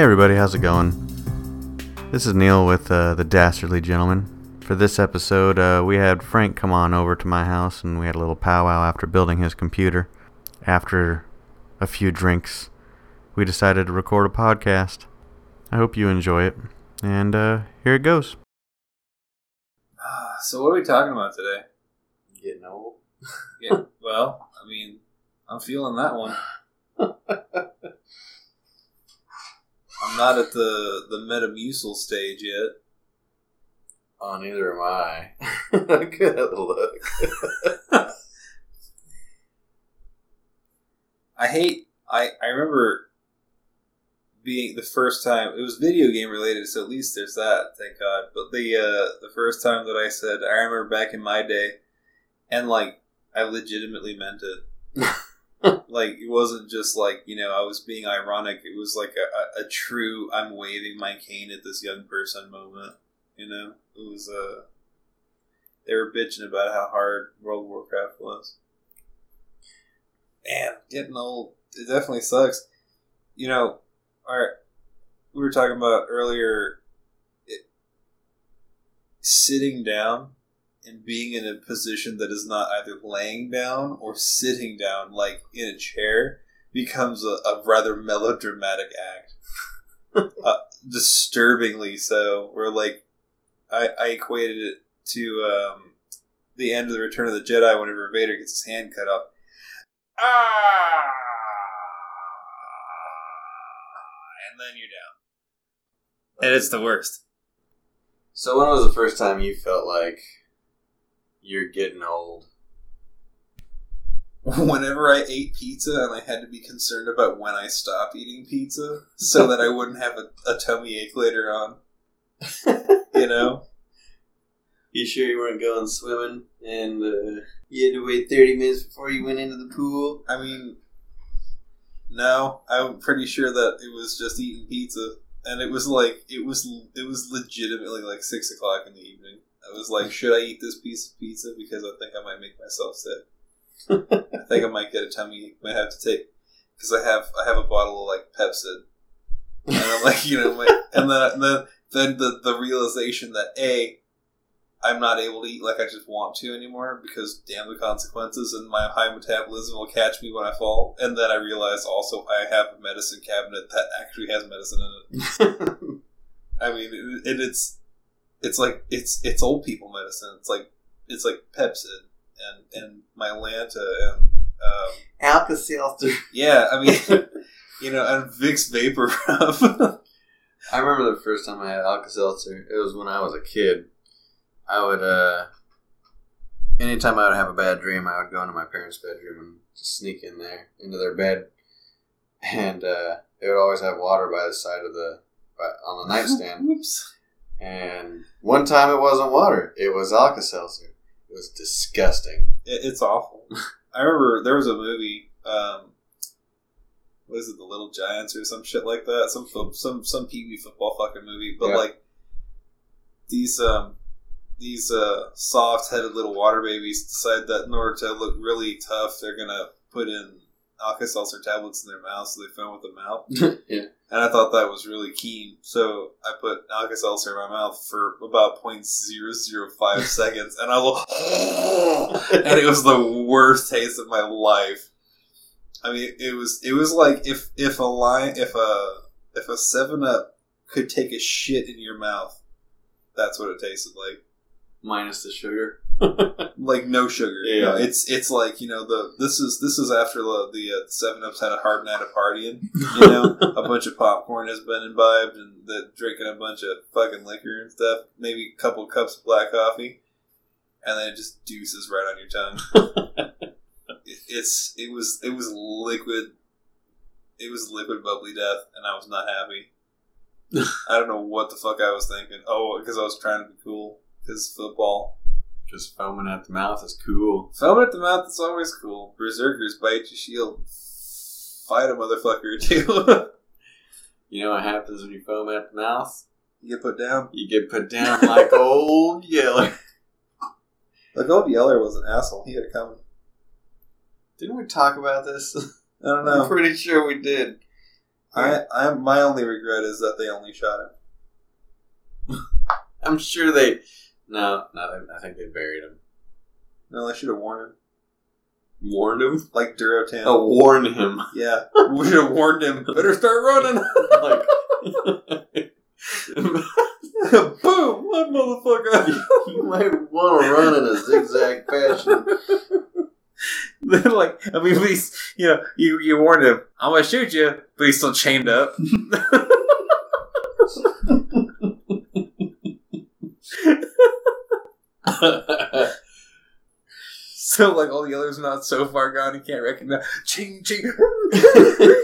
Hey everybody, how's it going? This is Neil with uh, the Dastardly Gentleman. For this episode, uh, we had Frank come on over to my house and we had a little powwow after building his computer. After a few drinks, we decided to record a podcast. I hope you enjoy it. And uh, here it goes. Ah, So what are we talking about today? Getting old. Yeah, well, I mean, I'm feeling that one. I'm not at the the Metamucil stage yet. Oh, neither am I. That look. I hate. I I remember being the first time it was video game related, so at least there's that. Thank God. But the uh, the first time that I said, I remember back in my day, and like I legitimately meant it. like it wasn't just like you know I was being ironic. It was like a, a, a true I'm waving my cane at this young person moment. You know, it was uh they were bitching about how hard World Warcraft was. Man, getting old it definitely sucks. You know, right, we were talking about earlier it, sitting down and being in a position that is not either laying down or sitting down, like in a chair, becomes a, a rather melodramatic act. uh, disturbingly so. Where like, I, I equated it to um, the end of the Return of the Jedi whenever Vader gets his hand cut off. Ah, and then you're down, and it's the worst. So, when was the first time you felt like you're getting old? whenever I ate pizza and I had to be concerned about when I stopped eating pizza so that I wouldn't have a, a tummy ache later on. You know? You sure you weren't going swimming and uh, you had to wait 30 minutes before you went into the pool? I mean, no, I'm pretty sure that it was just eating pizza. And it was like, it was, it was legitimately like six o'clock in the evening. I was like, should I eat this piece of pizza? Because I think I might make myself sick. I think I might get a tummy. Might have to take because I have I have a bottle of like Pepcid, and I'm like you know, my, and then and then then the the realization that a I'm not able to eat like I just want to anymore because damn the consequences and my high metabolism will catch me when I fall. And then I realize also I have a medicine cabinet that actually has medicine in it. I mean, it, it's it's like it's it's old people medicine. It's like it's like Pepcid and and Mylanta and um, Alka-Seltzer. yeah. I mean, you know, and Vicks Vapor Rub. I remember the first time I had Alka-Seltzer. It was when I was a kid. I would, uh, anytime I would have a bad dream, I would go into my parents' bedroom and just sneak in there, into their bed. And, uh, they would always have water by the side of the, by, on the nightstand. Whoops. And one time it wasn't water, it was Alka-Seltzer. It was disgusting. It, it's awful. I remember there was a movie. Um, what is it, The Little Giants or some shit like that? Some fo- some some Pee Wee football fucking movie. But Yeah. like these um these uh soft headed little water babies decide that in order to look really tough, they're gonna put in Alka Seltzer tablets in their mouth so they film with the mouth. yeah. And I thought that was really keen. So I put Alka Seltzer in my mouth for about 0.005 seconds, and I was and it was the worst taste of my life. I mean, it was it was like if if a line if a if a Seven Up could take a shit in your mouth, that's what it tasted like. Minus the sugar. Like no sugar. Yeah. No, it's it's like you know the this is this is after the the uh, Seven Ups had a hard night of partying. You know, a bunch of popcorn has been imbibed and the, drinking a bunch of fucking liquor and stuff. Maybe a couple cups of black coffee, and then it just deuces right on your tongue. it, it's it was it was liquid. It was liquid bubbly death, and I was not happy. I don't know what the fuck I was thinking. Oh, because I was trying to be cool. Because football. Just foaming at the mouth is cool. Foaming at the mouth is always cool. Berserkers bite your shield. Fight a motherfucker too. You know what happens when you foam at the mouth? you get put down. You get put down like old Yeller. Like old Yeller was an asshole. He had it coming. Didn't we talk about this? I don't know. I'm pretty sure we did. I, I, my only regret is that they only shot him. I'm sure they. No, no, I think they buried him. No, they should have warned him. Warned him. Like Durotan. Oh, warn him. Yeah, we should have warned him. Better start running. like, Boom! What motherfucker? you might want to run in a zigzag fashion. Like, I mean, at least, you know, you, you warned him, I'm gonna shoot you, but he's still chained up. so, like, all the others are not so far gone, he can't recognize. Ching, ching,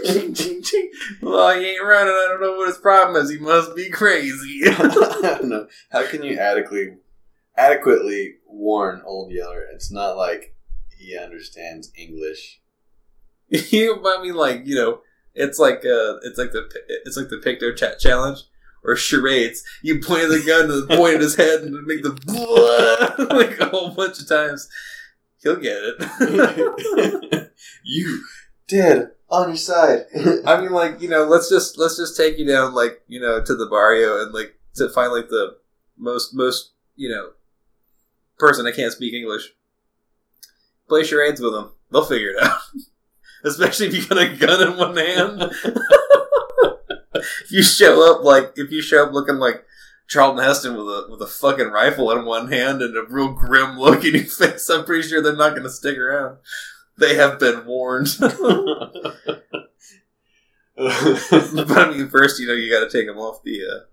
ching, ching, ching. Well, he ain't running. I don't know what his problem is. He must be crazy. no. How can you adequately adequately warn Old Yeller? It's not like he understands English. you, I mean, like, you know, it's like uh, it's like the it's like the Picto Chat challenge or charades. You point the gun to the point of his head and make the like a whole bunch of times. He'll get it. you dead on your side. I mean, like you know, let's just let's just take you down, like you know, to the barrio and like to find like the most most you know person that can't speak English. Play charades with them; they'll figure it out. Especially if you got a gun in one hand. If you show up like if you show up looking like Charlton Heston with a with a fucking rifle in one hand and a real grim look in your face, I'm pretty sure they're not going to stick around. They have been warned. but I mean, first, you know, you got to take them off the. Uh,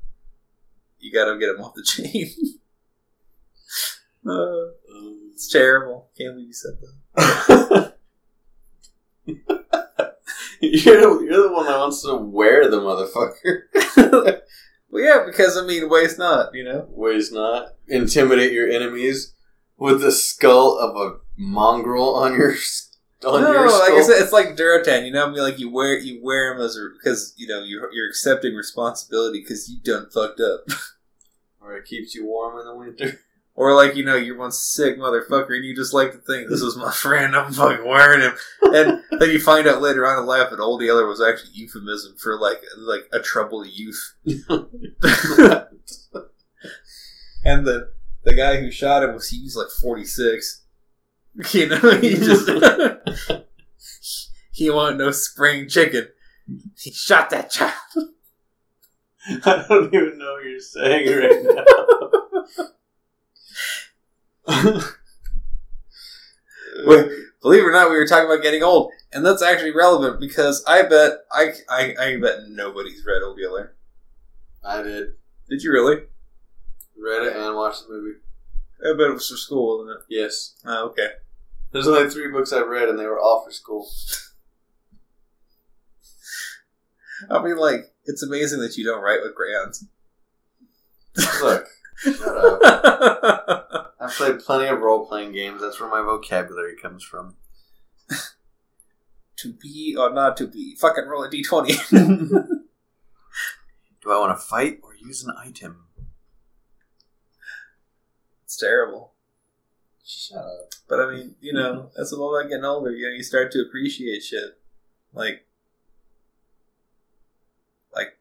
you got to get them off the chain. uh, it's terrible. Can't believe you said that. You're, the, you're the one that wants to wear the motherfucker. well, yeah, because I mean, waste not, you know. Ways not intimidate your enemies with the skull of a mongrel on your on no, your skull. like I said, it's like Durotan. You know, I mean, like you wear you wear him as because you know you're you're accepting responsibility because you done fucked up, or it keeps you warm in the winter. Or like you know you're one sick motherfucker and you just like to think this is my friend. I'm fucking wearing him, and then you find out later on in life that old Yeller was actually euphemism for like like a troubled youth, and the the guy who shot him was he was like 46. You know, he just he wanted no spring chicken. He shot that child. I don't even know what you're saying right now. Wait, believe it or not, we were talking about getting old, and that's actually relevant because I bet I I, I bet nobody's read Old. I did. Did you really? Read it and watched the movie. I bet it was for school, wasn't it? Yes. Oh, okay. There's only three books I've read, and they were all for school. I mean, like, it's amazing that you don't write with crayons. Look, shut up. I've played plenty of role playing games. That's where my vocabulary comes from. to be or not to be, fucking roll a d20. Do I want to fight or use an item? it's terrible. Shut up. But I mean, you know, that's all about getting older. You know, you start to appreciate shit, like, like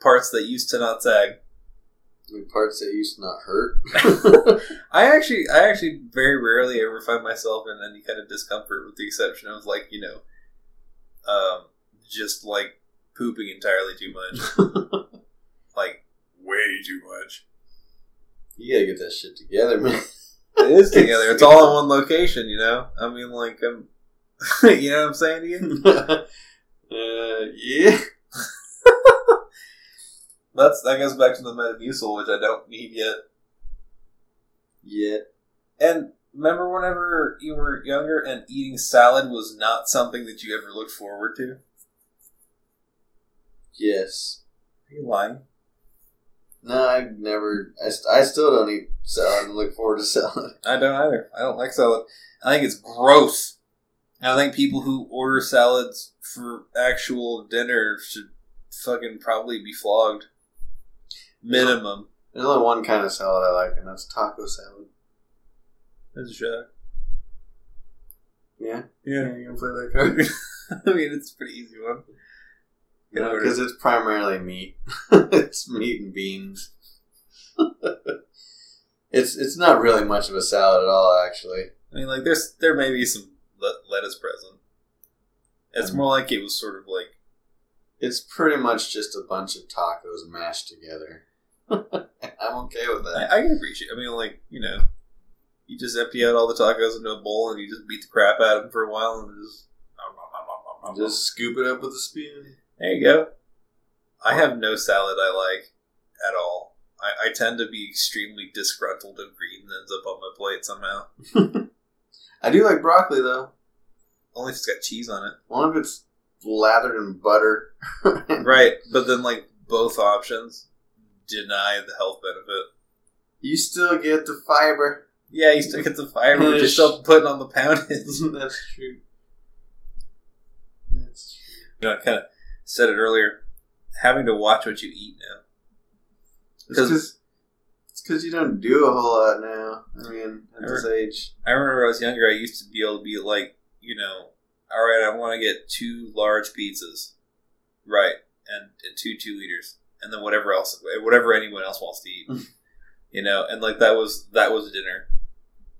parts that used to not sag. The parts that used to not hurt. I actually, I actually very rarely ever find myself in any kind of discomfort, with the exception of like, you know, um, just like pooping entirely too much, like way too much. you gotta get that shit together, man. It is together. It's all in one location. You know. I mean, like, I'm. you know what I'm saying to you? uh, yeah. That's that goes back to the Metamucil, which I don't need yet. Yeah. And remember whenever you were younger and eating salad was not something that you ever looked forward to? Yes. Are you lying? No, I've never. I, st- I still don't eat salad and look forward to salad. I don't either. I don't like salad. I think it's gross. And I think people who order salads for actual dinner should fucking probably be flogged. Minimum. There's only one kind of salad I like, and that's taco salad. That's a shock. Yeah. Yeah. you gonna play that card? I mean, it's a pretty easy one. because it's primarily meat. it's meat and beans. it's it's not really much of a salad at all, actually. I mean, like there's there may be some le- lettuce present. It's Um, more like it was sort of like It's pretty much just a bunch of tacos mashed together. I'm okay with that. I can appreciate. I mean, like you know, you just empty out all the tacos into a bowl and you just beat the crap out of them for a while and just. Just scoop it up with a spoon. there you go. I have no salad I like at all. I, I tend to be extremely disgruntled if green ends up on my plate somehow. I do like broccoli though. Only if it's got cheese on it. One if it's lathered in butter. Right, but then like both options deny the health benefit. You still get the fiber. Yeah, you still get the fiber, but you're still putting on the poundage. That's true. That's true. you know, I kind of said it earlier. Having to watch what you eat now. Because it's because you don't do a whole lot now. I mean, at this Never- age, I remember when I was younger, I used to be able to be like, you know, all right, I want to get two large pizzas, right, and, and two two liters, and then whatever else, whatever anyone else wants to eat, mm. you know, and like that was that was dinner,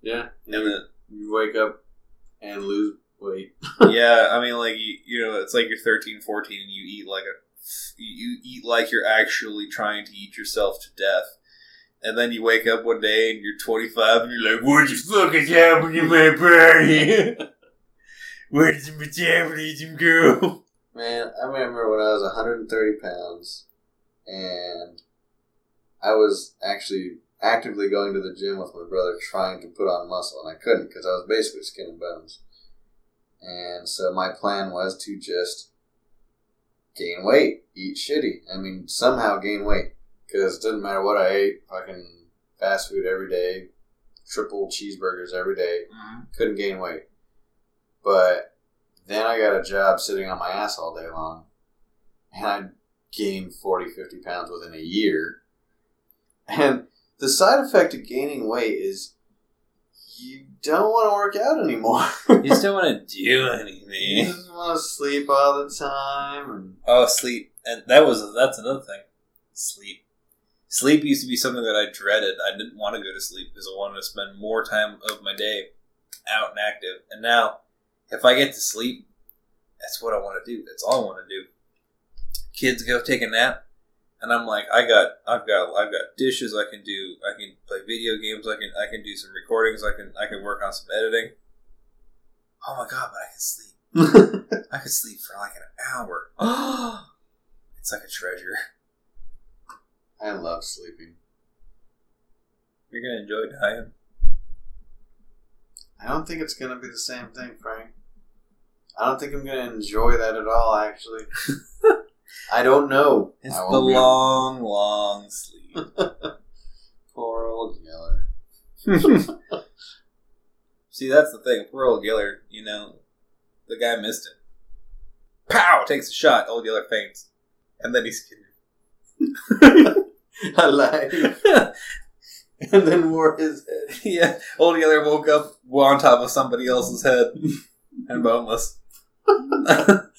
yeah, and then you wake up and lose weight. yeah, I mean, like you, you know, it's like you're 13, 14, and you eat like a, you eat like you're actually trying to eat yourself to death, and then you wake up one day and you're 25 and you're like, what the fuck is happening in my body? Where does the metabolism go? Man, I remember when I was 130 pounds, and I was actually actively going to the gym with my brother, trying to put on muscle, and I couldn't because I was basically skin and bones. And so my plan was to just gain weight, eat shitty. I mean, somehow gain weight because it didn't matter what I ate. Fucking fast food every day, triple cheeseburgers every day. Mm-hmm. Couldn't gain weight. But then I got a job sitting on my ass all day long. And I gained 40, 50 pounds within a year. And the side effect of gaining weight is you don't want to work out anymore. You just don't want to do anything. you just want to sleep all the time. And Oh, sleep, and that was that's another thing. Sleep. Sleep used to be something that I dreaded. I didn't want to go to sleep because I wanted to spend more time of my day out and active. And now, if I get to sleep, that's what I want to do. That's all I want to do. Kids go take a nap, and I'm like, I got, I've got, I've got dishes I can do. I can play video games. I can, I can do some recordings. I can, I can work on some editing. Oh my god! But I can sleep. I could sleep for like an hour. it's like a treasure. I love sleeping. You're gonna enjoy dying. I don't think it's to be the same thing, Frank. I don't think I'm to enjoy that at all, actually. I don't know. It's the long, long sleep. Poor old Yeller. See, that's the thing. Poor old Yeller, you know, the guy missed it. Pow! Takes a shot. Old Yeller faints. And then he's Alive. and then wore his head. yeah, Old Yeller woke up on top of somebody else's head and boneless.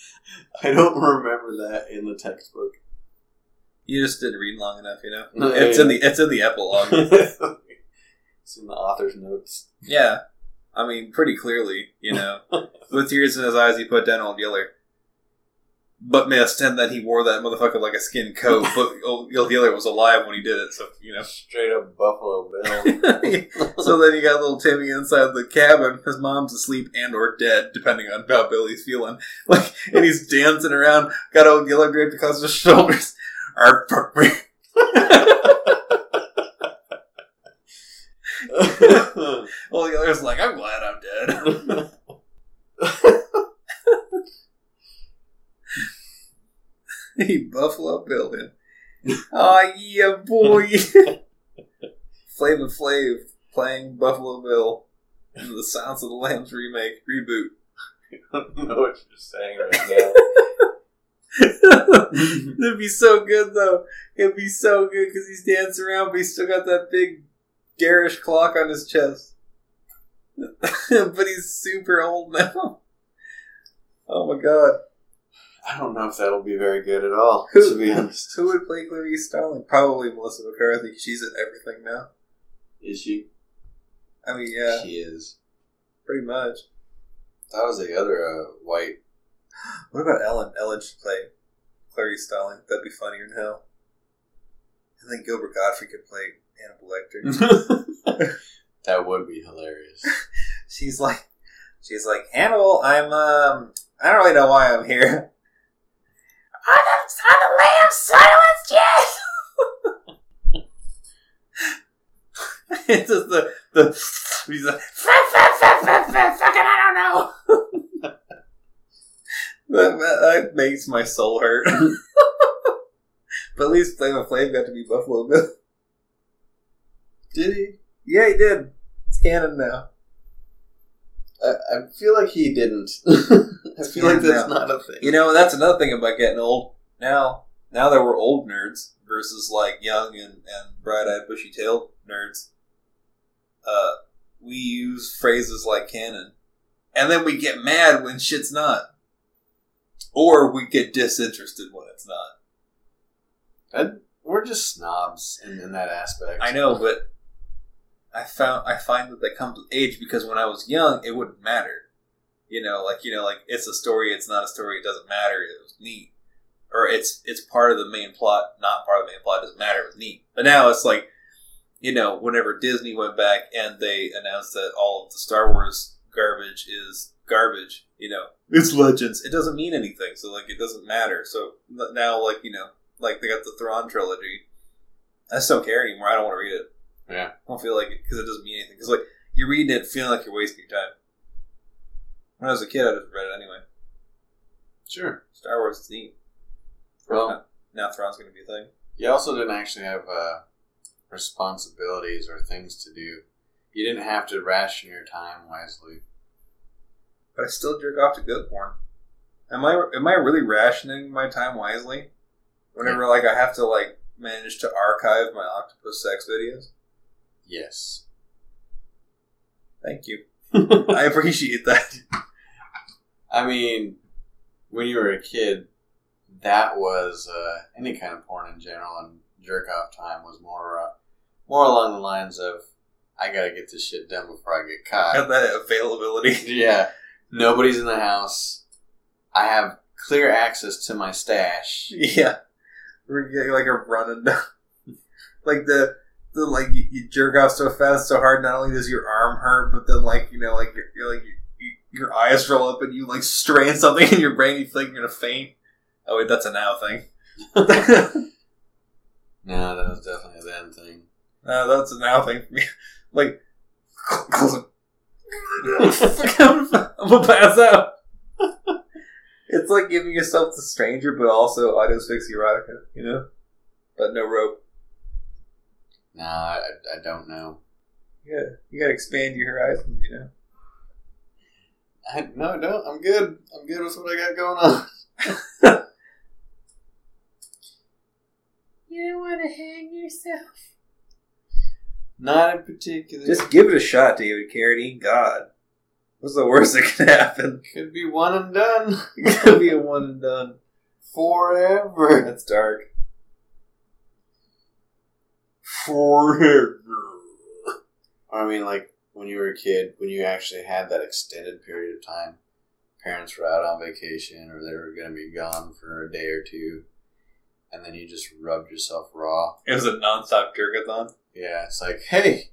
I don't remember that in the textbook. you just didn't read long enough, you know. No, it's yeah. in the it's in the epilogue. it's in the author's notes. Yeah. I mean, pretty clearly, you know. With tears in his eyes, he put down Old Yeller. But missed, and then he wore that motherfucker like a skin coat. But Old Old Yeller was alive when he did it, so, you know. Straight up Buffalo Bill. so then you got little Timmy inside the cabin. His mom's asleep and or dead, depending on how Billy's feeling. Like, and he's dancing around, got Old Yeller draped across his shoulders. Arr, fuck me. Old Yeller's like, I'm glad I'm dead. Buffalo Bill him. Oh yeah, boy. Flavor Flav playing Buffalo Bill in the Sounds of the Lambs remake reboot. I don't know what you're saying right now. It'd be so good though. It'd be so good because he's dancing around, but he's still got that big garish clock on his chest. but he's super old now. Oh my god. I don't know if that'll be very good at all, Who- to be honest. Who would play Clarice Starling? Probably Melissa McCarthy. I think she's in everything now. Is she? I mean, yeah, She is. pretty much. That was the other uh, white. What about Ellen? Ellen should play Clarice Starling. That'd be funnier than hell. And then Gilbert Gottfried could play Hannibal Lecter. that would be hilarious. she's like, she's like Hannibal. I'm um, I don't really know why I'm here. On the, on the lamb silence, yes. it's just the the. He's like, fucking, I don't know. that, that makes my soul hurt. but at least Flavor Flav got to be Buffalo Bill. Did he? Yeah, he did. It's canon now. I, I feel like he didn't. I feel like that's No. not a thing. You know, that's another thing about getting old. Now, now that we're old nerds versus like young and, and bright-eyed, bushy-tailed nerds, uh, we use phrases like canon, and then we get mad when shit's not, or we get disinterested when it's not. We're just snobs in, in that aspect. I know, but I found I find that that comes with age because when I was young, it wouldn't matter. You know, like you know, like it's a story, it's not a story, it doesn't matter. It was neat, or it's it's part of the main plot, not part of the main plot. It doesn't matter. It was neat. But now it's like, you know, whenever Disney went back and they announced that all of the Star Wars garbage is garbage, you know, it's legends. It doesn't mean anything. So like, it doesn't matter. So now, like you know, like they got the Thrawn trilogy. I just don't care anymore. I don't want to read it. Yeah. I don't feel like it because it doesn't mean anything. Because like you're reading it, feeling like you're wasting your time. When I was a kid, I just read it anyway. Sure. Star Wars is neat. Well, Now Thrawn's going to be a thing. you also didn't actually have uh, responsibilities or things to do. You didn't have to ration your time wisely. But I still jerk off to good porn. Am I am I really rationing my time wisely? Whenever like I have to like manage to archive my octopus sex videos. Yes. Thank you. I appreciate that. I mean, when you were a kid, that was uh, any kind of porn in general, and jerk off time was more uh, more along the lines of, "I gotta get this shit done before I get caught." have that availability. yeah, nobody's in the house. I have clear access to my stash. Yeah, we're getting like a running down, like the the like you, you jerk off so fast, so hard. Not only does your arm hurt, but then like you know, like you're, you're like you, your eyes roll up and you like strain something in your brain. You think you're gonna faint. Oh wait, that's a now thing. No, that was definitely a then thing. Uh, that's a now thing for me. Like, it. I'm gonna pass out. It's like giving yourself to stranger, but also auto sex erotica, you know, but no rope. Nah, I, I don't know. You gotta, you gotta expand your horizons, you know. I, no, don't. I'm good. I'm good with what I got going on. You don't want to hang yourself. Not in particular. Just give it a shot, David Carradine. God, what's the worst that could happen? could be one and done It could be a one and done. forever. That's dark. Forever. I mean, like when you were a kid, when you actually had that extended period of time, parents were out on vacation or they were going to be gone for a day or two, and then you just rubbed yourself raw. It was a nonstop jerkathon. Yeah, it's like, hey,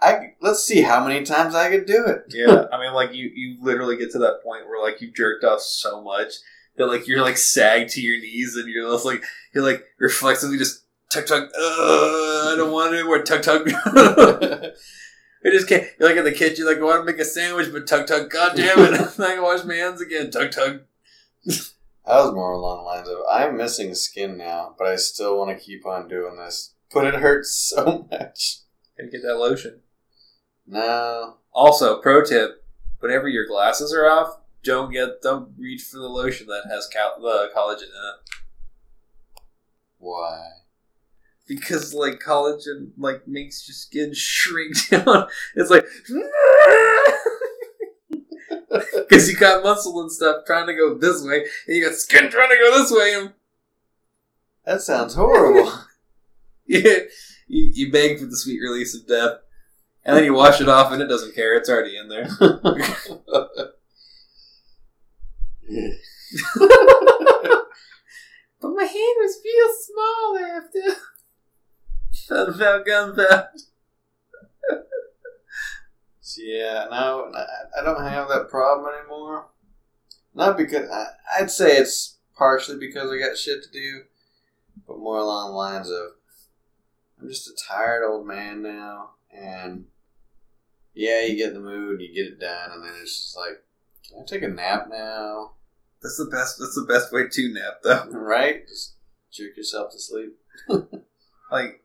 I let's see how many times I could do it. Yeah, I mean, like you, you literally get to that point where like you jerked off so much that like you're like sagged to your knees and you're just like you're like reflexively just tug tug. I don't want any more tug tug. I just can't. You're like in the kitchen, like I want to make a sandwich, but tug tug. God damn it! I'm not gonna wash my hands again. Tug tug. That was more along the lines of I'm missing skin now, but I still want to keep on doing this. But it hurts so much. Gotta get that lotion. No. Also, pro tip: whenever your glasses are off, don't get don't reach for the lotion that has cal- the collagen in it. Why? Because like collagen like makes your skin shrink down. It's like Because you got muscle and stuff trying to go this way, and you got skin trying to go this way, and That sounds horrible. you, you, you beg for the sweet release of death. And then you wash it off, and it doesn't care. It's already in there. But my hand was real small after. Gunpowder. yeah, no, I- I don't have that problem anymore. Not because I, I'd say it's partially because I got shit to do, but more along the lines of I'm just a tired old man now, and yeah, you get the mood, you get it done, and then it's just like, can I take a nap now? That's the best. That's the best way to nap, though. Right? Just jerk yourself to sleep. Like,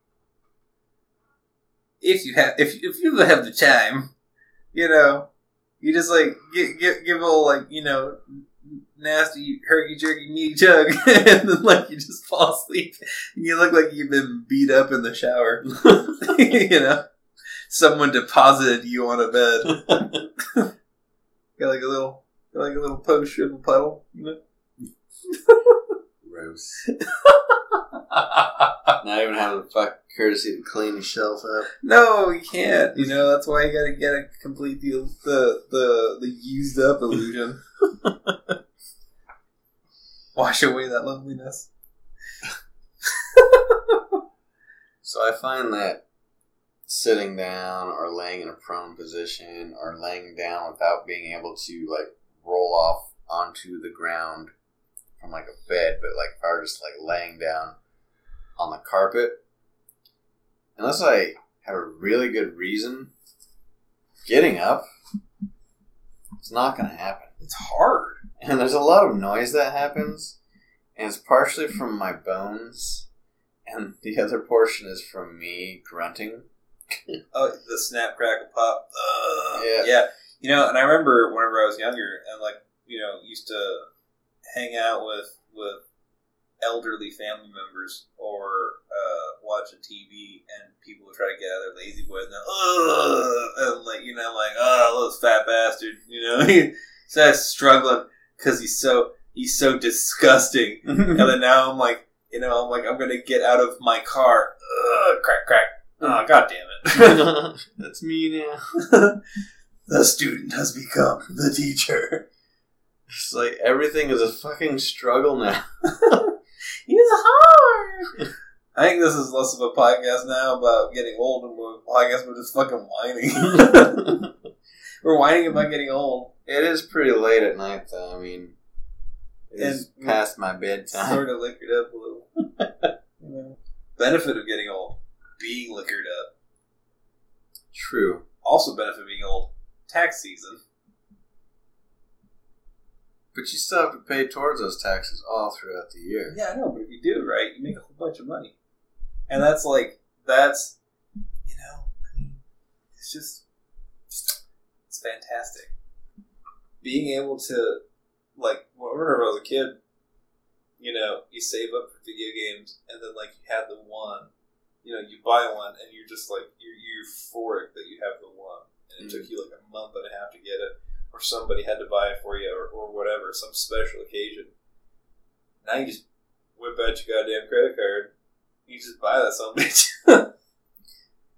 if you have, if if you have the time, you know, you just like give give, give a little like you know nasty herky jerky meaty chug, and then like you just fall asleep. And you look like you've been beat up in the shower. you know, someone deposited you on a bed. Got like a little, got like a little post shrivel puddle. You know. Gross. Not even having the fuck courtesy to clean yourself up. No, you can't. You know that's why you gotta get it complete the the the, the used up illusion. Wash away that loneliness. So I find that sitting down or laying in a prone position or laying down without being able to like roll off onto the ground from like a bed, but like if I were just like laying down on the carpet, unless I have a really good reason, getting up, it's not going to happen. It's hard. And there's a lot of noise that happens, and it's partially from my bones, and the other portion is from me grunting. Oh, the snap crackle pop. Ugh. Yeah. yeah. You know, and I remember whenever I was younger, and like you know, used to hang out with with elderly family members or uh, a TV, and people try to get out of their lazy boy, and, and like you know, I'm like oh, this fat bastard, you know, he starts struggling because he's so he's so disgusting, and then now I'm like, you know, I'm like I'm gonna get out of my car, Ugh, crack, crack. Oh, god damn it. That's me now. the student has become the teacher. It's like everything is a fucking struggle now. He's hard. I think this is less of a podcast now about getting old and more of a podcast we're just fucking whining. we're whining about getting old. it is pretty late at night, though. I mean, it's And- past my bedtime. Sort of liquored up a little. you. Benefit of getting old. Being liquored up. True. Also benefit of being old. Tax season. But you still have to pay towards those taxes all throughout the year. Yeah, I know, but if you do right, you make a whole bunch of money. And that's like that's you know, I mean, it's just it's fantastic. Being able to like whenever I was a kid, you know, you save up for video games and then like you had the one. You know, you buy one and you're just like you're, you're euphoric that you have the one. And it took mm. you like a month and a half to get it, or somebody had to buy it for you, or, or whatever, some special occasion. Now you just whip out your goddamn credit card. You just buy that some bitch.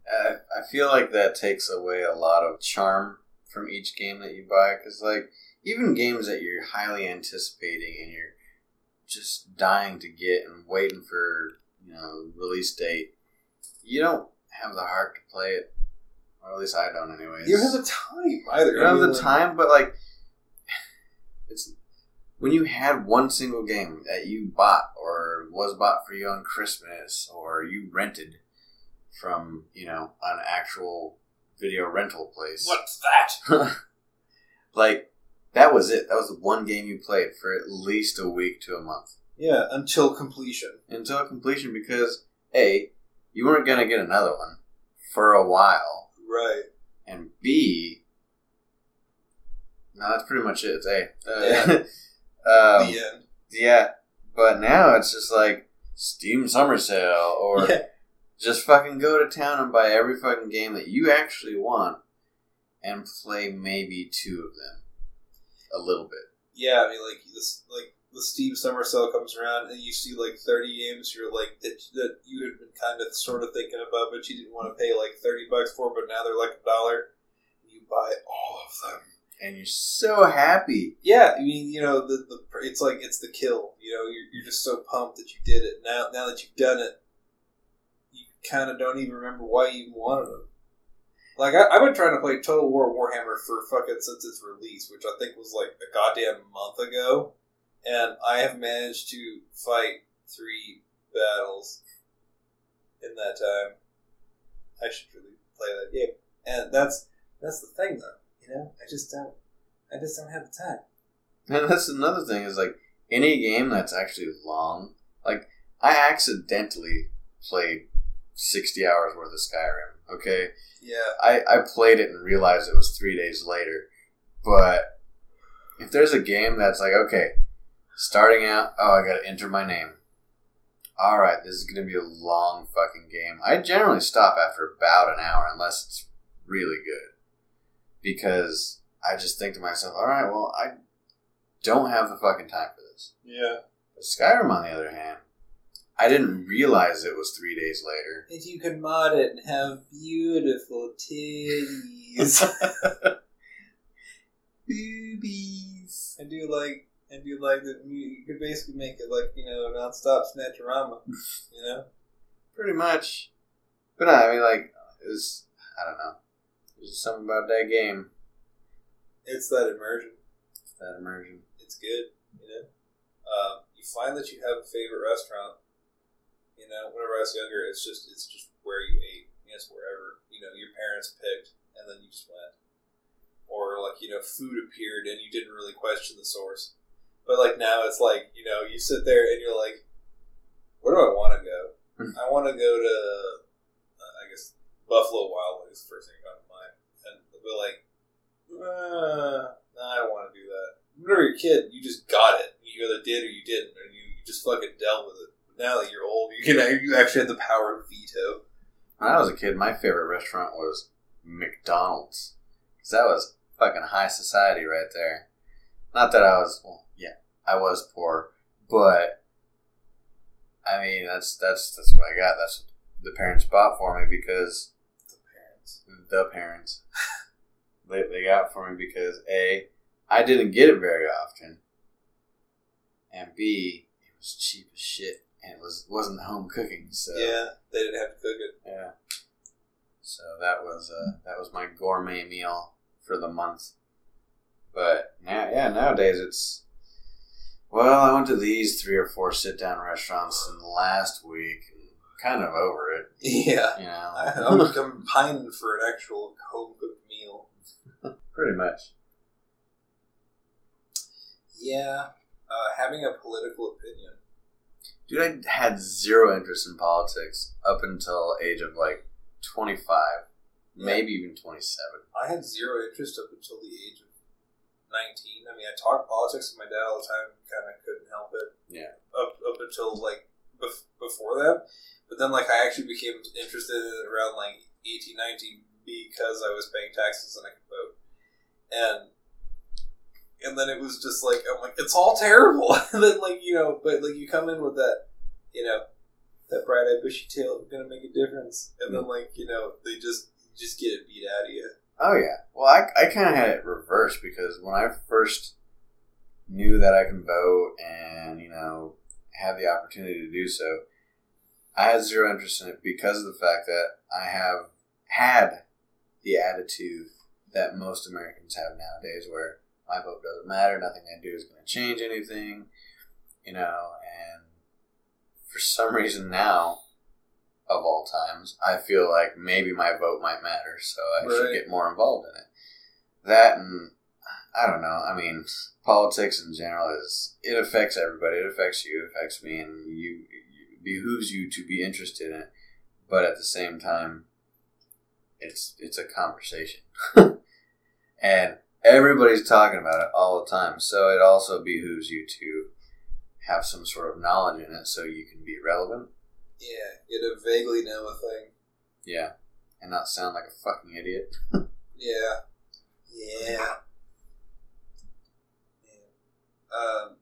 I, I feel like that takes away a lot of charm from each game that you buy because like even games that you're highly anticipating and you're just dying to get and waiting for you know release date you don't have the heart to play it or at least i don't anyways you don't have the time either. you don't have the time but like it's when you had one single game that you bought or was bought for you on christmas or you rented from you know an actual video rental place What's that? like that was it that was the one game you played for at least a week to a month Yeah, until completion. until completion because a you weren't gonna get another one for a while Right. and b no that's pretty much it it's a uh, um, the end. yeah but now it's just like steam summer sale or Yeah. just fucking go to town and buy every fucking game that you actually want and play maybe two of them a little bit. Yeah, I mean, like this, like the Steam Summer Sale comes around, and you see like thirty games you're like that that you had been kind of sort of thinking about, but you didn't want to pay like thirty bucks for, but now they're like a dollar. You buy all of them. And you're so happy. Yeah, I mean, you know, the, the it's like it's the kill. You know, you're, you're just so pumped that you did it. Now, now that you've done it, you kind of don't even remember why you even wanted them. Like I, I've been trying to play Total War Warhammer for fucking since its release, which I think was like a goddamn month ago, and I have managed to fight three battles in that time. I should really play that game, and that's that's the thing, though. You know, I just don't, I just don't have the time. And that's another thing is like any game that's actually long. Like I accidentally played sixty hours worth of Skyrim. Okay, Yeah, I I played it and realized it was three days later. But if there's a game that's like okay, starting out, oh I gotta enter my name. All right, this is gonna be a long fucking game. I generally stop after about an hour unless it's really good, because I just think to myself, all right, well I don't have the fucking time for this. yeah. But Skyrim, on the other hand, I didn't realize it was three days later. And you can mod it and have beautiful titties. Boobies. and do like and do like the you could basically make it like you know nonstop snatcherama. You know, Pretty much. But no, I mean, like, it was, I don't know. There's just something about that game, it's that immersion. that immersion. It's good. You know, um, you find that you have a favorite restaurant. You know, whenever I was younger, it's just it's just where you ate. Yes, wherever you know your parents picked, and then you just went. Or like you know, food appeared and you didn't really question the source. But like now, it's like you know, you sit there and you're like, where do I want to go? Hmm. I want to go to, uh, I guess, Buffalo Wild Wings. First thing that comes to mind, and be like, uh, no, I don't want to do that. Whenever you're a kid, you just got it. You either did or you didn't, and you, you just fucking dealt with it. But now that you're old, you can you actually have the power of veto. When I was a kid, my favorite restaurant was McDonald's. Because that was fucking high society right there. Not that I was, well, yeah, I was poor, but I mean, that's that's that's what I got. That's what the parents bought for me because The parents. the parents they, they got for me because a I didn't get it very often, and b it was cheap as shit and it was wasn't home cooking. So Yeah, they didn't have to cook it. yeah. So that was uh, that was my gourmet meal for the month. But now, yeah, nowadays it's well, I went to these three or four sit down restaurants in the last week, and kind of over it. Yeah, You know, I, I'm, I'm pining for an actual home cooked meal. pretty much. Yeah, uh, having a political opinion. Dude, I had zero interest in politics up until age of like twenty five, maybe even twenty seven. I had zero interest up until the age of 19. I mean, I talked politics with my dad all the time, kind of couldn't help it. Yeah. Up, up until, like, bef- before that. But then, like, I actually became interested in it around, like, 18, 19 because I was paying taxes and I could vote. And, and then it was just like, I'm like, it's all terrible. and then, like, you know, but, like, you come in with that, you know, that bright eyed bushy tail, gonna make a difference. And then, like, you know, they just, just get it beat out of you. Oh yeah. Well, I, I kind of had it reversed because when I first knew that I can vote and you know had the opportunity to do so, I had zero interest in it because of the fact that I have had the attitude that most Americans have nowadays, where my vote doesn't matter, nothing I do is going to change anything, you know, and for some reason now. Of all times, I feel like maybe my vote might matter, so I should get more involved in it. That and I don't know. I mean, politics in general is it affects everybody. It affects you. It affects me, and you it behooves you to be interested in it. But at the same time, it's it's a conversation, and everybody's talking about it all the time. So it also behooves you to have some sort of knowledge in it, so you can be relevant. Yeah, get to vaguely know a thing. Yeah, and not sound like a fucking idiot. Yeah. Yeah. um,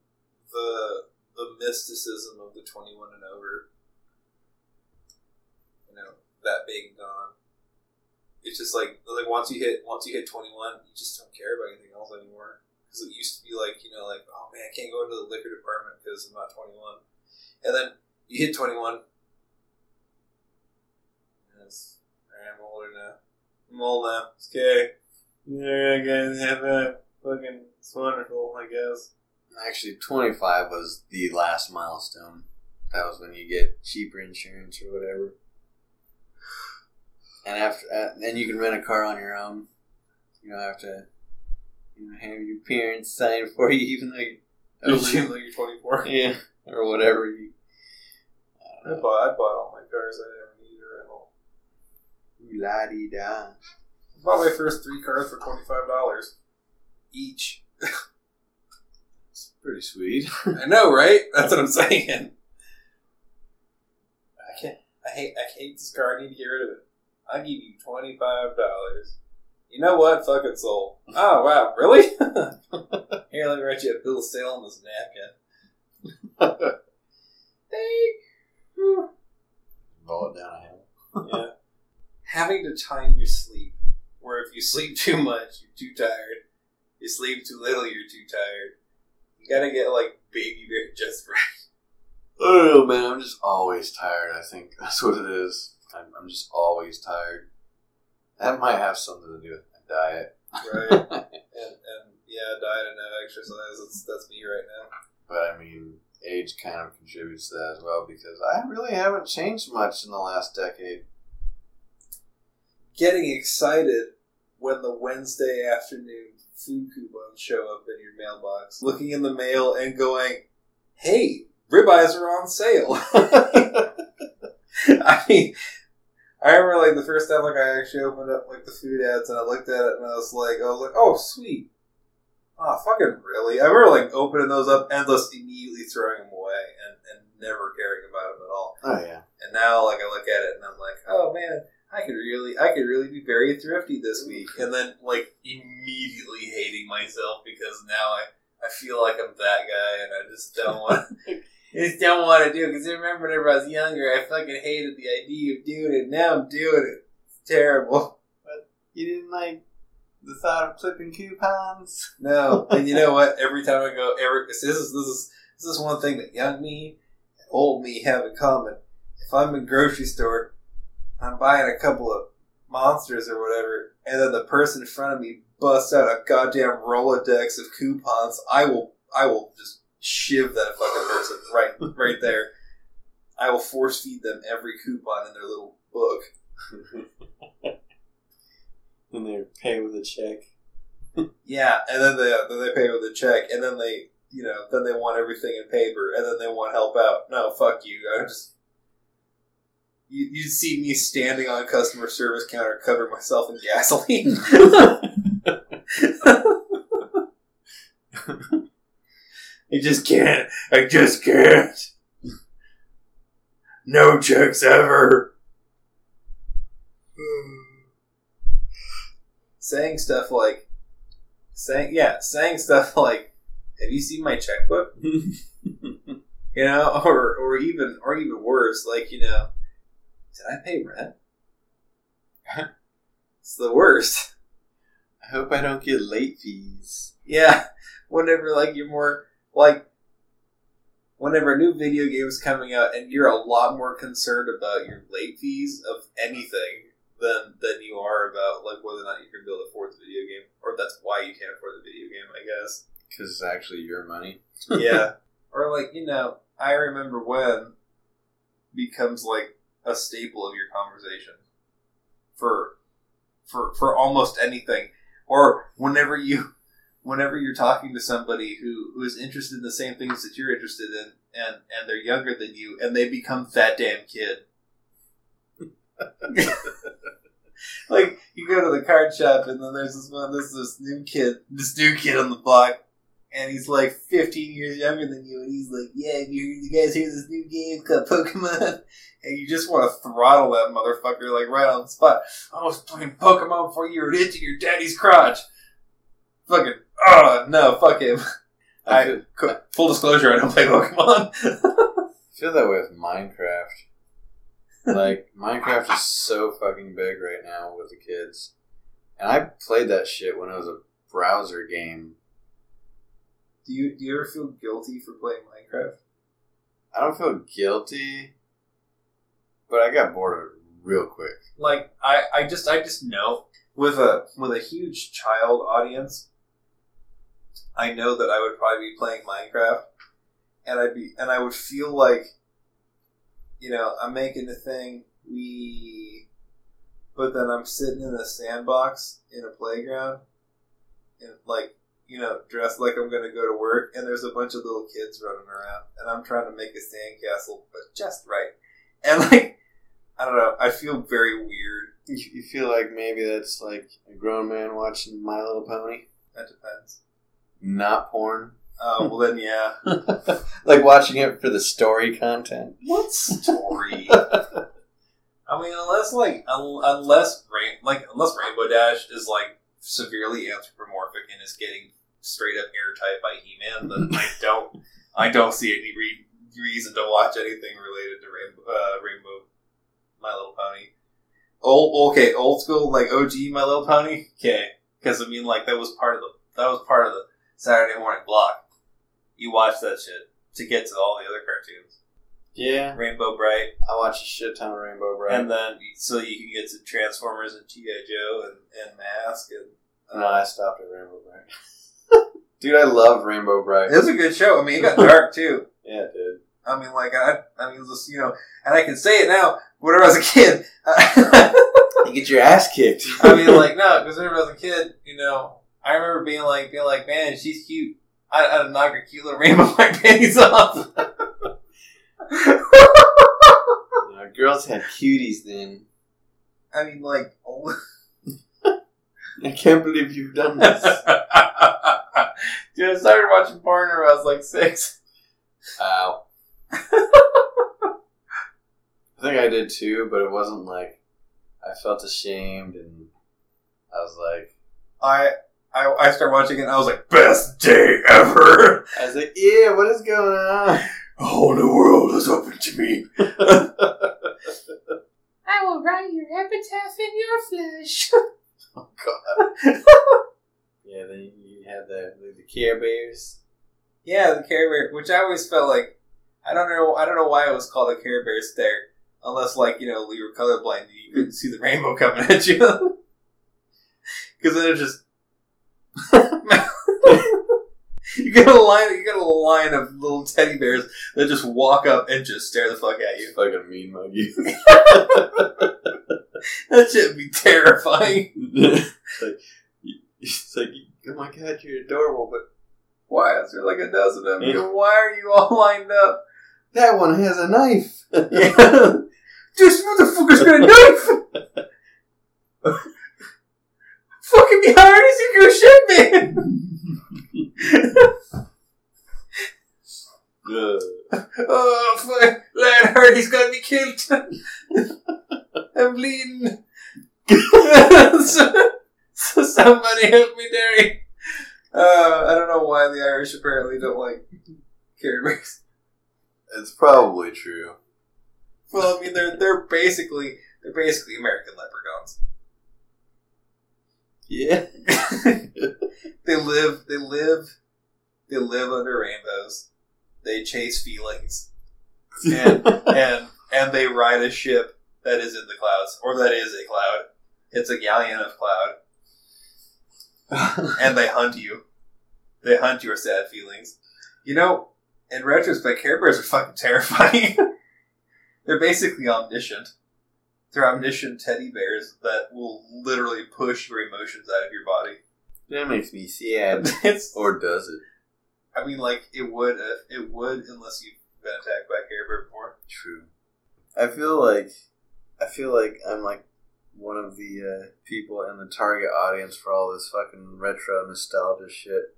the the mysticism of the twenty one and over. You know that being gone. It's just like like once you hit once you hit twenty one, you just don't care about anything else anymore. Because it used to be like you know like oh man, I can't go into the liquor department because I'm not twenty one, and then you hit twenty one. Yes, I'm older now. I'm old now. It's okay. Yeah, guys have a fucking. It's wonderful, I guess. Actually, 25 was the last milestone. That was when you get cheaper insurance or whatever. And after, uh, then you can rent a car on your own. You don't have to, you know, have your parents sign for you, even though you're Even though you're 24. yeah, or whatever. You, I bought, I bought all my cars. I never needed a rental. La di da. I bought my first three cars for twenty five dollars each. It's pretty sweet. I know, right? That's what I'm saying. I can't. I hate. I hate this car. I need to get rid of it. I'll give you twenty five dollars. You know what? Fuck it, sold. Oh wow, really? Here, let me write you a bill of sale on this napkin. Hey. Roll it down a hill. yeah. Having to time your sleep, where if you sleep too much, you're too tired. You sleep too little, you're too tired. You gotta get like baby bear just right. Oh man. I'm just always tired. I think that's what it is. I'm, I'm just always tired. That might have something to do with my diet. Right. and, and yeah, diet and no exercise. That's that's me right now. But I mean, age kind of contributes to that as well because I really haven't changed much in the last decade. Getting excited when the Wednesday afternoon food coupons show up in your mailbox, looking in the mail and going, "Hey, ribeyes are on sale." I mean, I remember like the first time like I actually opened up like the food ads and I looked at it and I was like, I was like, oh sweet, oh fucking really? I remember like opening those up and just immediately throwing them away and, and never caring about them at all. Oh yeah. And now like I look at it and I'm like, oh man, I could really, I could really be very thrifty this week. And then like immediately hating myself because now I, I feel like I'm that guy and I just don't want. I just don't want to do it because I remember whenever I was younger, I fucking hated the idea of doing it. Now I'm doing it. It's terrible. But you didn't like the thought of clipping coupons? No, and you know what? Every time I go, every this is this is this is one thing that young me and old me have in common. If I'm in grocery store, I'm buying a couple of monsters or whatever, and then the person in front of me busts out a goddamn Rolodex of coupons, I will I will just shiv that fucking person right right there. I will force feed them every coupon in their little book. and they pay with a check. Yeah, and then they then they pay with a check, and then they you know then they want everything in paper, and then they want help out. No, fuck you. I just you you see me standing on a customer service counter, covering myself in gasoline. I just can't. I just can't. No checks ever. saying stuff like, saying yeah, saying stuff like, "Have you seen my checkbook?" you know, or or even or even worse, like you know, did I pay rent? it's the worst. I hope I don't get late fees. Yeah, whenever like you're more like whenever a new video game is coming out and you're a lot more concerned about your late fees of anything than than you are about like whether or not you can be able to afford the video game or that's why you can't afford the video game, I guess. Because it's actually your money. yeah. Or like, you know, I remember when becomes like a staple of your conversation for for for almost anything. Or whenever you whenever you're talking to somebody who, who is interested in the same things that you're interested in and, and they're younger than you and they become that damn kid. like you go to the card shop and then there's this one there's this new kid this new kid on the block and he's like 15 years younger than you and he's like yeah you, you guys hear this new game called pokemon and you just want to throttle that motherfucker like right on the spot i was playing pokemon before you were into your daddy's crotch fucking oh no fuck him I I full disclosure, I don't play Pokemon. feel that way with Minecraft. like Minecraft is so fucking big right now with the kids, and I played that shit when it was a browser game. Do you do you ever feel guilty for playing Minecraft? I don't feel guilty, but I got bored of it real quick. Like I, I just I just know with a with a huge child audience, I know that I would probably be playing Minecraft, and I'd be and I would feel like, you know, I'm making a thing we, but then I'm sitting in a sandbox in a playground, and like you know, dressed like I'm going to go to work, and there's a bunch of little kids running around, and I'm trying to make a sandcastle, but just right, and like. I don't know. I feel very weird. You, you feel like maybe that's like a grown man watching My Little Pony, That depends. not porn. Oh well, then yeah. like watching it for the story content. What story? I mean, unless like un- unless rain like unless Rainbow Dash is like severely anthropomorphic and is getting straight up airtight by He Man, then I don't I don't see any re- reason to watch anything related to Rainbow uh, Rainbow My Little Pony. Old okay, old school like OG My Little Pony. Okay, because I mean like that was part of the that was part of the Saturday morning block. You watch that shit to get to all the other cartoons. Yeah, Rainbow Brite, I watch a shit ton of Rainbow Brite. and then so you can get to Transformers and GI Joe and, and Mask and. uh, no, I stopped at Rainbow Brite. Dude, I love Rainbow Brite. It was a good show. I mean, it got dark too. Yeah, dude. I mean, like I, I mean, just you know, and I can say it now. Whenever I was a kid, You get your ass kicked. I mean, like no, because whenever I was a kid, you know, I remember being like, being like, man, she's cute. I, I'd knock her cute little rainbow white panties off. You know, girls had cuties then. I mean, like, oh. I can't believe you've done this. dude, I started watching porn when I was like six. Ow. I think I did too, but it wasn't like I felt ashamed and I was like, I I, I started watching it and I was like, best day ever! I was like, yeah, what is going on? A whole new world is open to me. I will write your epitaph in your flesh. Oh god. yeah, then you had the the, the Care Bears. Yeah, the Care Bear, which I always felt like, I don't know, I don't know why it was called a Care Bear stare, unless like you know you were colorblind and you couldn't see the rainbow coming at you. Because then it just you get a line, you get a line of little teddy bears that just walk up and just stare the fuck at you. Fucking mean muggy. That shit would be terrifying. it's like, it's like, oh my god, you're adorable, but Why is there like a dozen of you? Why are you all lined up? that one has a knife. Yeah. This motherfucker's got a knife! Fucking behind you go shit, man! Ugh. oh, fuck. That hurt, he's gonna be killed. I'm bleeding. so, so somebody help me, Derry. Uh, I don't know why the Irish apparently don't like Care Bears. It's probably true. Well, I mean, they're they're basically they're basically American leprechauns. Yeah. they live they live they live under rainbows. They chase feelings and and and they ride a ship that is in the clouds or that is a cloud. It's a galleon of cloud, and they hunt you. They hunt your sad feelings. You know, in retrospect, Care Bears are fucking terrifying. They're basically omniscient. They're omniscient teddy bears that will literally push your emotions out of your body. that makes me sad. Or does it? I mean, like it would, uh, it would, unless you've been attacked by a Bear before. True. I feel like I feel like I'm like one of the uh, people in the target audience for all this fucking retro nostalgia shit,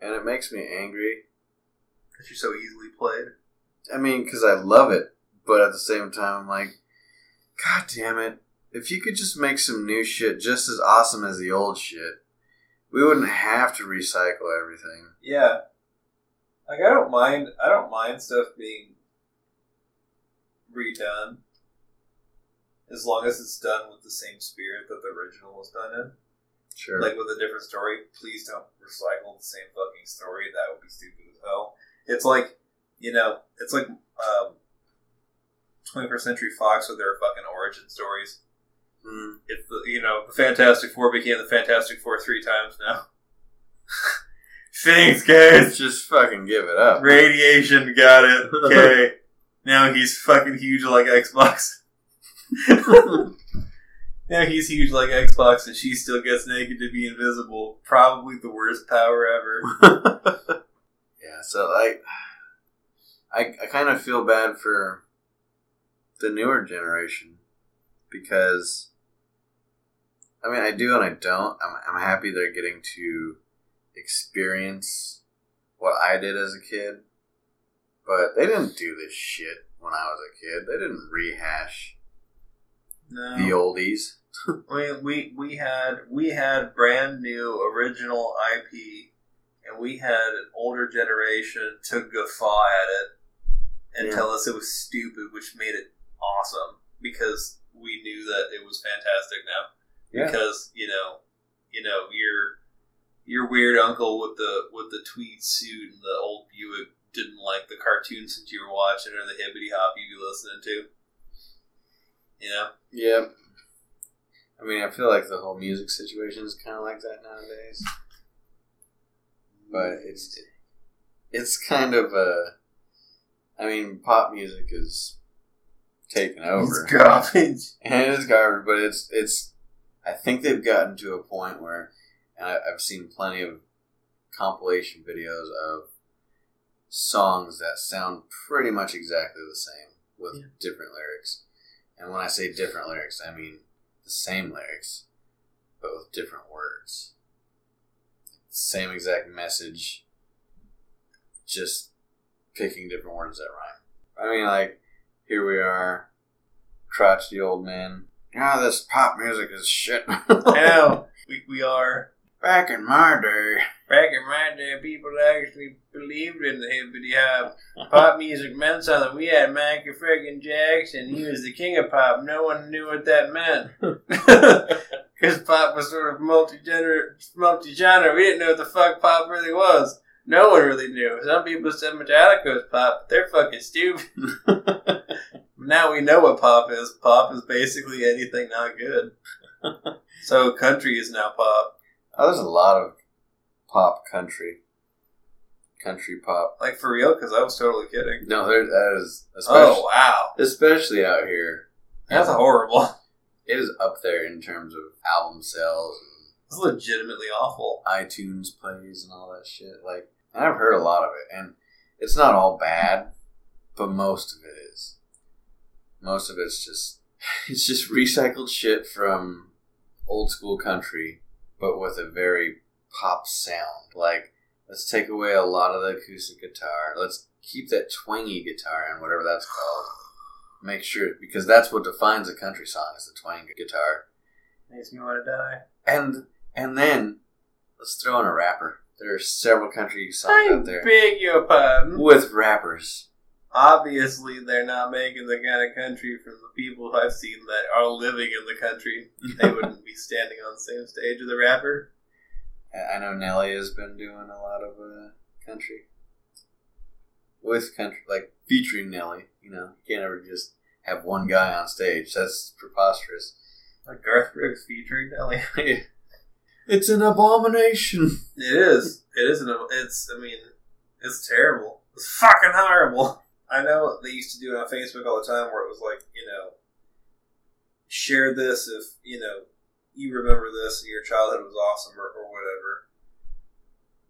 and it makes me angry. Because you're so easily played. I mean, because I love it, but at the same time, I'm like, God damn it! If you could just make some new shit just as awesome as the old shit, we wouldn't have to recycle everything. Yeah, Like I don't mind. I don't mind stuff being redone, as long as it's done with the same spirit that the original was done in. Sure. Like with a different story. Please don't recycle the same fucking story. That would be stupid as hell. It's like you know, it's like um, 21st Century Fox with their fucking origin stories. Mm. If the you know the Fantastic Four became the Fantastic Four three times now. Thanks, guys. Just fucking give it up. Radiation got it. Okay. now he's fucking huge like Xbox. now he's huge like Xbox, and she still gets naked to be invisible. Probably the worst power ever. yeah, so like, I I kind of feel bad for the newer generation because, I mean, I do and I don't. I'm I'm happy they're getting to experience what I did as a kid, but they didn't do this shit when I was a kid. They didn't rehash No. the oldies. we, we we had we had brand new original IP, and we had an older generation to guffaw at it and Yeah. tell us it was stupid, which made it awesome because we knew that it was fantastic now. Yeah. Because you know, you know your your weird uncle with the with the tweed suit and the old Buick didn't like the cartoons that you were watching or the hippity hop you'd be listening to. You know. Yeah. I mean, I feel like the whole music situation is kind of like that nowadays. But it's it's kind of a. I mean, pop music is taken over, It's garbage. and it is garbage. But it's it's. I think they've gotten to a point where, and I, I've seen plenty of compilation videos of songs that sound pretty much exactly the same with Yeah. different lyrics. And when I say different lyrics, I mean the same lyrics, but with different words. Same exact message, just picking different words that rhyme. I mean, like, here we are, crotchety old man. Ah, this pop music is shit. Know. We, we are. Back in my day. Back in my day, people actually believed in the hippity hop. Pop music meant something. We had Michael friggin' Jackson. He was the king of pop. No one knew what that meant. Because pop was sort of multi-genre, multi-genre. We didn't know what the fuck pop really was. No one really knew. Some people said Metallica was pop, but they're fucking stupid. now we know what pop is. Pop is basically anything not good. so country is now pop. Oh, there's a lot of pop country. Country pop. Like for real? Because I was totally kidding. No, there that is oh, especially, Oh wow, especially out here. that's horrible. It is up there in terms of album sales It's legitimately awful. iTunes plays and all that shit. Like, and I've heard a lot of it, and it's not all bad, but most of it is. Most of it's just it's just recycled shit from old school country, but with a very pop sound. Like, let's take away a lot of the acoustic guitar. Let's keep that twangy guitar and whatever that's called. Make sure because that's what defines a country song is the twang guitar. Makes me want to die. And and then let's throw in a rapper. There are several country songs I out there beg your pardon. with rappers. Obviously, they're not making the kind of country from the people I've seen that are living in the country. They wouldn't be standing on the same stage with a rapper. I I know Nelly has been doing a lot of uh, country with country, like featuring Nelly. You know, you can't ever just have one guy on stage. That's preposterous. Like Garth Brooks featuring Nelly. it's an abomination. It is. It isn't. A, it's. I mean, it's terrible. It's fucking horrible. I know they used to do it on Facebook all the time, where it was like, you know, share this if you know you remember this and your childhood was awesome or, or whatever.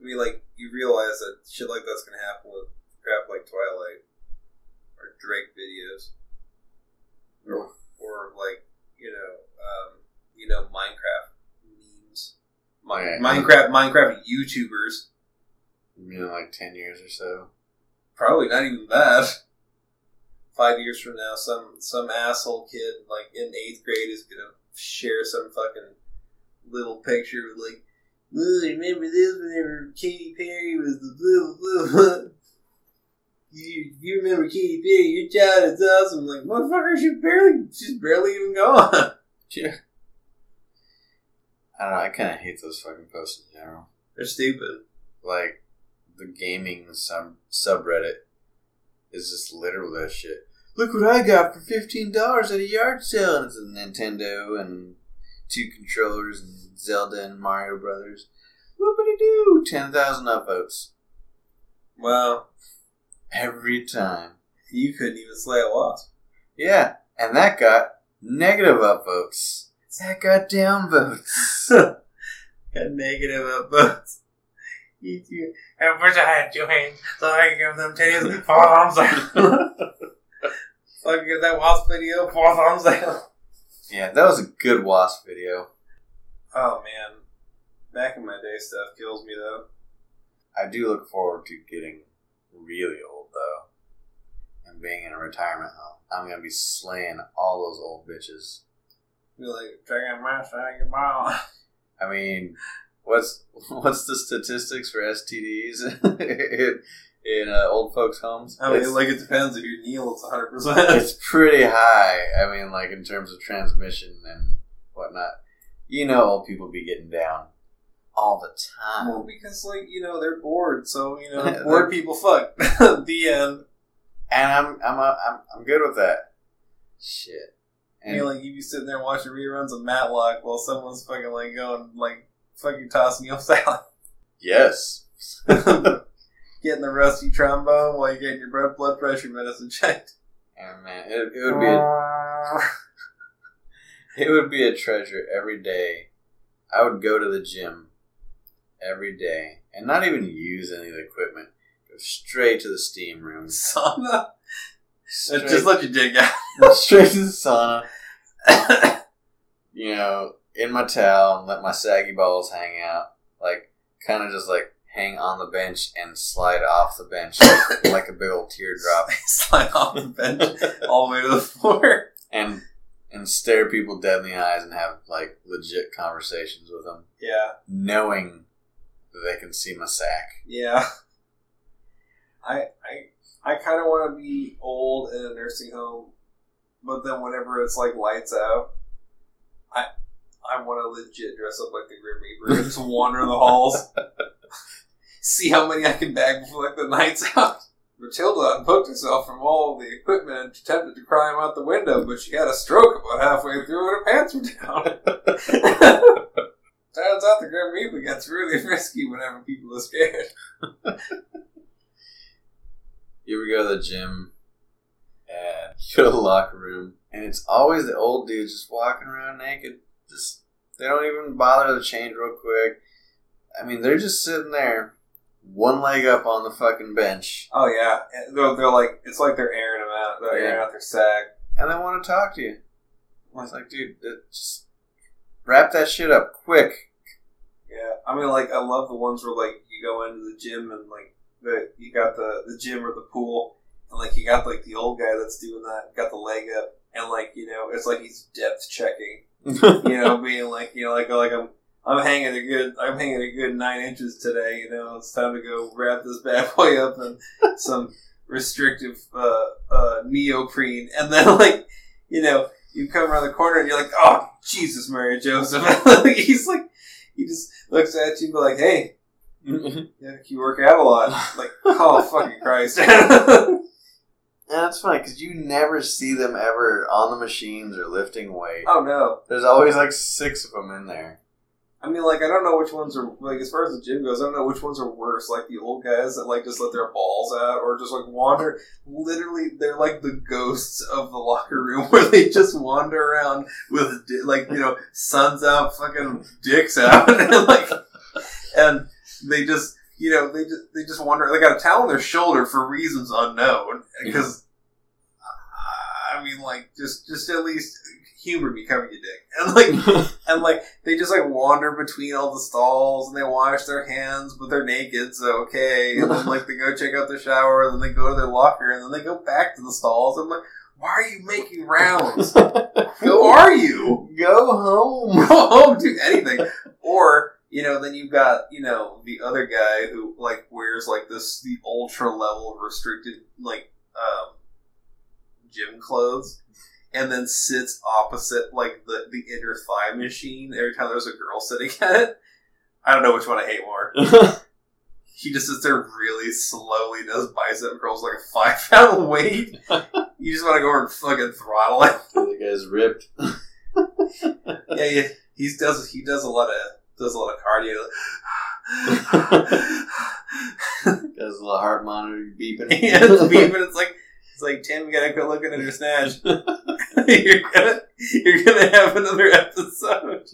I mean, like you realize that shit like that's gonna happen with crap like Twilight or Drake videos, or or like you know, um, you know, Minecraft memes. Yeah. Minecraft Minecraft YouTubers. You know, like ten years or so. Probably not even that. Five years from now, some some asshole kid like in eighth grade is gonna share some fucking little picture with like, "Ooh, remember this whenever Katy Perry was the blah blah blah." you, you remember Katy Perry, your child is awesome. I'm like, motherfucker, she barely, she's barely even gone. Yeah. Uh, I don't know. I kind of hate those fucking posts in general. They're stupid. Like the gaming sub subreddit is just with that shit. Look what I got for fifteen dollars at a yard sale, and it's a Nintendo and two controllers and Zelda and Mario Brothers. Whoopity doo! Ten thousand upvotes Well, every time. you couldn't even slay a wasp. Yeah, and that got negative upvotes. That got downvotes. Got negative upvotes. You two, And wish I had two hands so I could give them titties four thumbs down. fucking get that wasp video, four thumbs down. yeah, that was a good wasp video. Oh man, back in my day stuff kills me though. I do look forward to getting really old though, and being in a retirement home. I'm gonna be slaying all those old bitches. Be like, Drinking my shot, your mom. I mean, what's what's the statistics for STDs in, in uh, old folks' homes? I mean, it's, like it depends if you kneel, it's 100. percent it's pretty high. I mean, like in terms of transmission and whatnot. You know, old people be getting down all the time. Well, because like you know they're bored, so you know bored people fuck. the end. and I'm I'm a, I'm I'm good with that. Shit. I And mean, like you'd be sitting there watching reruns of Matlock while someone's fucking like going like fucking tossing you salad, yes. getting the rusty trombone while you're getting your blood blood pressure medicine checked. And man, it, it would be a, it would be a treasure every day. I would go to the gym every day and not even use any of the equipment. Go straight to the steam room. Sauna. Straight, Just let you dig out. straight to the sauna. you know, in my towel and let my saggy balls hang out. Like, kind of just like hang on the bench and slide off the bench like a big old teardrop. Slide off the bench all the way to the floor. and and stare people dead in the eyes and have like legit conversations with them, Yeah, knowing that they can see my sack. yeah. I I I kind of want to be old in a nursing home, but then whenever it's like lights out, I I want to legit dress up like the Grim Reaper and just wander the halls, see how many I can bag before like the night's out. Matilda unhooked herself from all the equipment and attempted to climb out the window, but she had a stroke about halfway through and her pants were down. Turns out the Grim Reaper gets really frisky whenever people are scared. You ever go to the gym and you go to the locker room and it's always the old dudes just walking around naked. Just they don't even bother to change real quick. I mean, they're just sitting there, one leg up on the fucking bench, Oh yeah, they're, they're like it's like they're airing them out. They're airing out their sack. and they want to talk to you. It's like, dude, just wrap that shit up quick. Yeah, I mean, like I love the ones where like you go into the gym and like the you got the the gym or the pool, and like you got like the old guy that's doing that, got the leg up, and like you know it's like he's depth checking. You know, being like you know like like I'm. I'm hanging a good. I'm hanging a good nine inches today. You know, it's time to go wrap this bad boy up in some restrictive uh, uh, neoprene, and then like, you know, you come around the corner and you're like, oh Jesus, Mary Joseph. He's like, he just looks at you and be like, hey, Mm-hmm. yeah, you work out a lot. Like, oh fucking Christ. And it's funny because you never see them ever on the machines or lifting weight. oh no. There's always like six of them in there. I mean, like, I don't know which ones are like as far as the gym goes. I don't know which ones are worse, like the old guys that like just let their balls out, or just like wander. Literally, they're like the ghosts of the locker room where they just wander around with like you know suns out, fucking dicks out, and like, and they just you know they just they just wander. They got a towel on their shoulder for reasons unknown because. I mean, like, just just at least humor me covering your dick, and like, and like they just like wander between all the stalls and they wash their hands, but they're naked, so okay. And then like they go check out the shower, and then they go to their locker, and then they go back to the stalls. I'm like, why are you making rounds? Who are you? Go home. Go home, do anything. Or you know, then you've got you know the other guy who like wears like this the ultra level restricted like um, gym clothes, and then sits opposite like the the inner thigh machine every time there's a girl sitting at it. I don't know which one I hate more. He just sits there really slowly does bicep curls like a five pound weight. you just want to go over and fucking throttle it. the guy's ripped. Yeah, yeah. He does he does a lot of does a lot of cardio. Guy's a little heart monitor beeping. yeah, it's beeping. It's like it's like Tim, you gotta quit looking at your snatch. you're gonna you're gonna have another episode.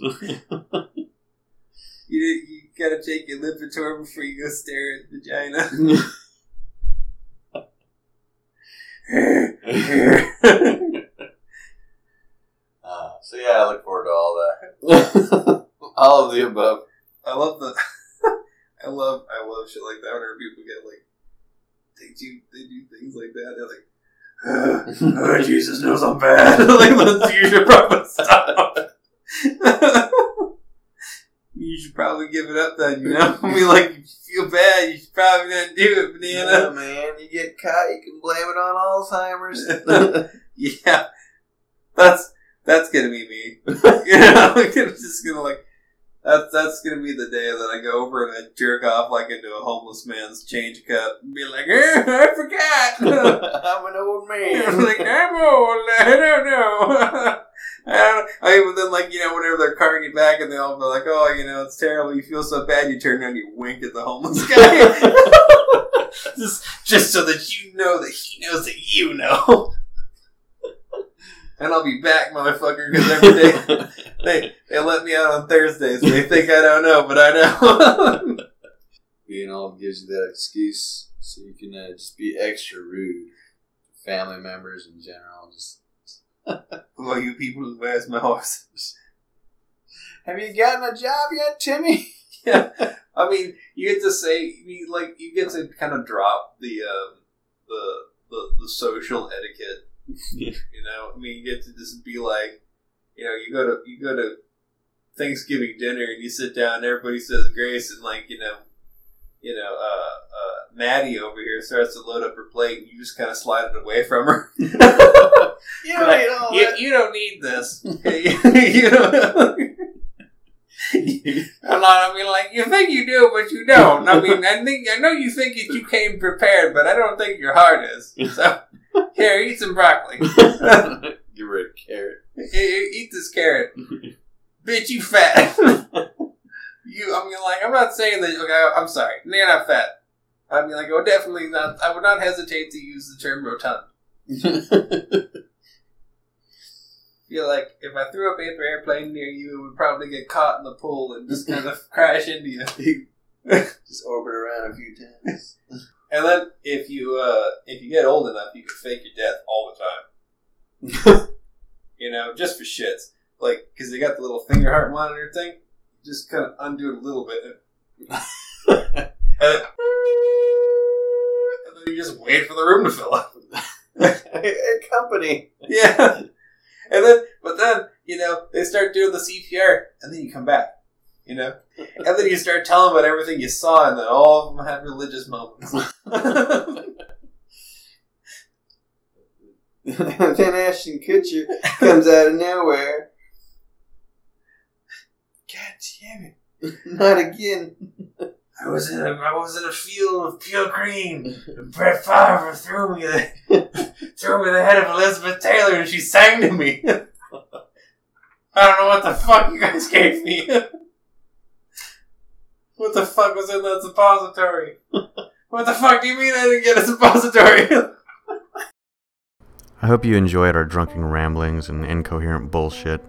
You you gotta take your Lipitor before you go stare at vagina. Uh, so yeah, I look forward to all that. All of the above. I love the I love I love shit like that whenever people get like they do they do things like that. They're like oh, Jesus knows I'm bad. like let's you should probably stop. you should probably give it up then, you know? I mean like if you feel bad, you should probably gonna do it, Yeah, banana. man, you get caught, you can blame it on Alzheimer's. Yeah. That's that's gonna be me. you know, I'm just gonna like that's that's gonna be the day that I go over and I jerk off like into a homeless man's change cup and be like, eh, I forgot. I'm an old man. like, I'm old. I don't know. I don't. I even then like you know whenever they're carting you back and they all be like, oh you know it's terrible. You feel so bad. You turn around, you wink at the homeless guy, just just so that you know that he knows that you know. And I'll be back, motherfucker, because every day they they let me out on Thursdays. They think I don't know, but I know. Being old gives you that excuse so you can uh, just be extra rude to family members in general. Just Who are you people? Where's my horse? have you gotten a job yet, Timmy? I mean, you get to say, you like, you get to kind of drop the um, the, the the social etiquette. Yeah. You know, I mean, you get to just be like, you know, you go to you go to Thanksgiving dinner and you sit down and everybody says grace and like you know, you know, uh, uh, Maddie over here starts to load up her plate and you just kind of slide it away from her. You don't need all you, you don't need this. you know. I'm not. I mean, like you think you do, but you don't. I mean, I think I know you think that you came prepared, but I don't think your heart is. So here, eat some broccoli. Give her a carrot. Here, eat this carrot, bitch. You fat. you. I mean, like I'm not saying that. Okay, I'm sorry. You're not fat. I mean, like I would definitely not. I would not hesitate to use the term rotund. feel like if I threw a paper airplane near you, it would probably get caught in the pool and just kind of crash into you. Just orbit around a few times. And then if you uh, if you get old enough, you can fake your death all the time. you know, just for shits. Like, because they got the little finger heart monitor thing. Just kind of undo it a little bit. And then, and then you just wait for the room to fill up. a company. Yeah. And then, but then, you know, they start doing the CPR, and then you come back. You know? And then you start telling about everything you saw, and then all of them have religious moments. then Ashton Kutcher comes out of nowhere. God damn it. Not again. I was in a, I was in a field of pure green. And Brett Favre threw me the threw me the head of Elizabeth Taylor, and she sang to me. I don't know what the fuck you guys gave me. What the fuck was in that suppository? What the fuck do you mean I didn't get a suppository? I hope you enjoyed our drunken ramblings and incoherent bullshit.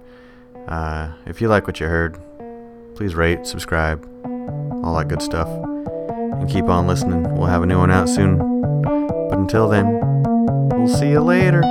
Uh, if you like what you heard, please rate, subscribe, all that good stuff. And keep on listening. We'll have a new one out soon. But until then, we'll see you later.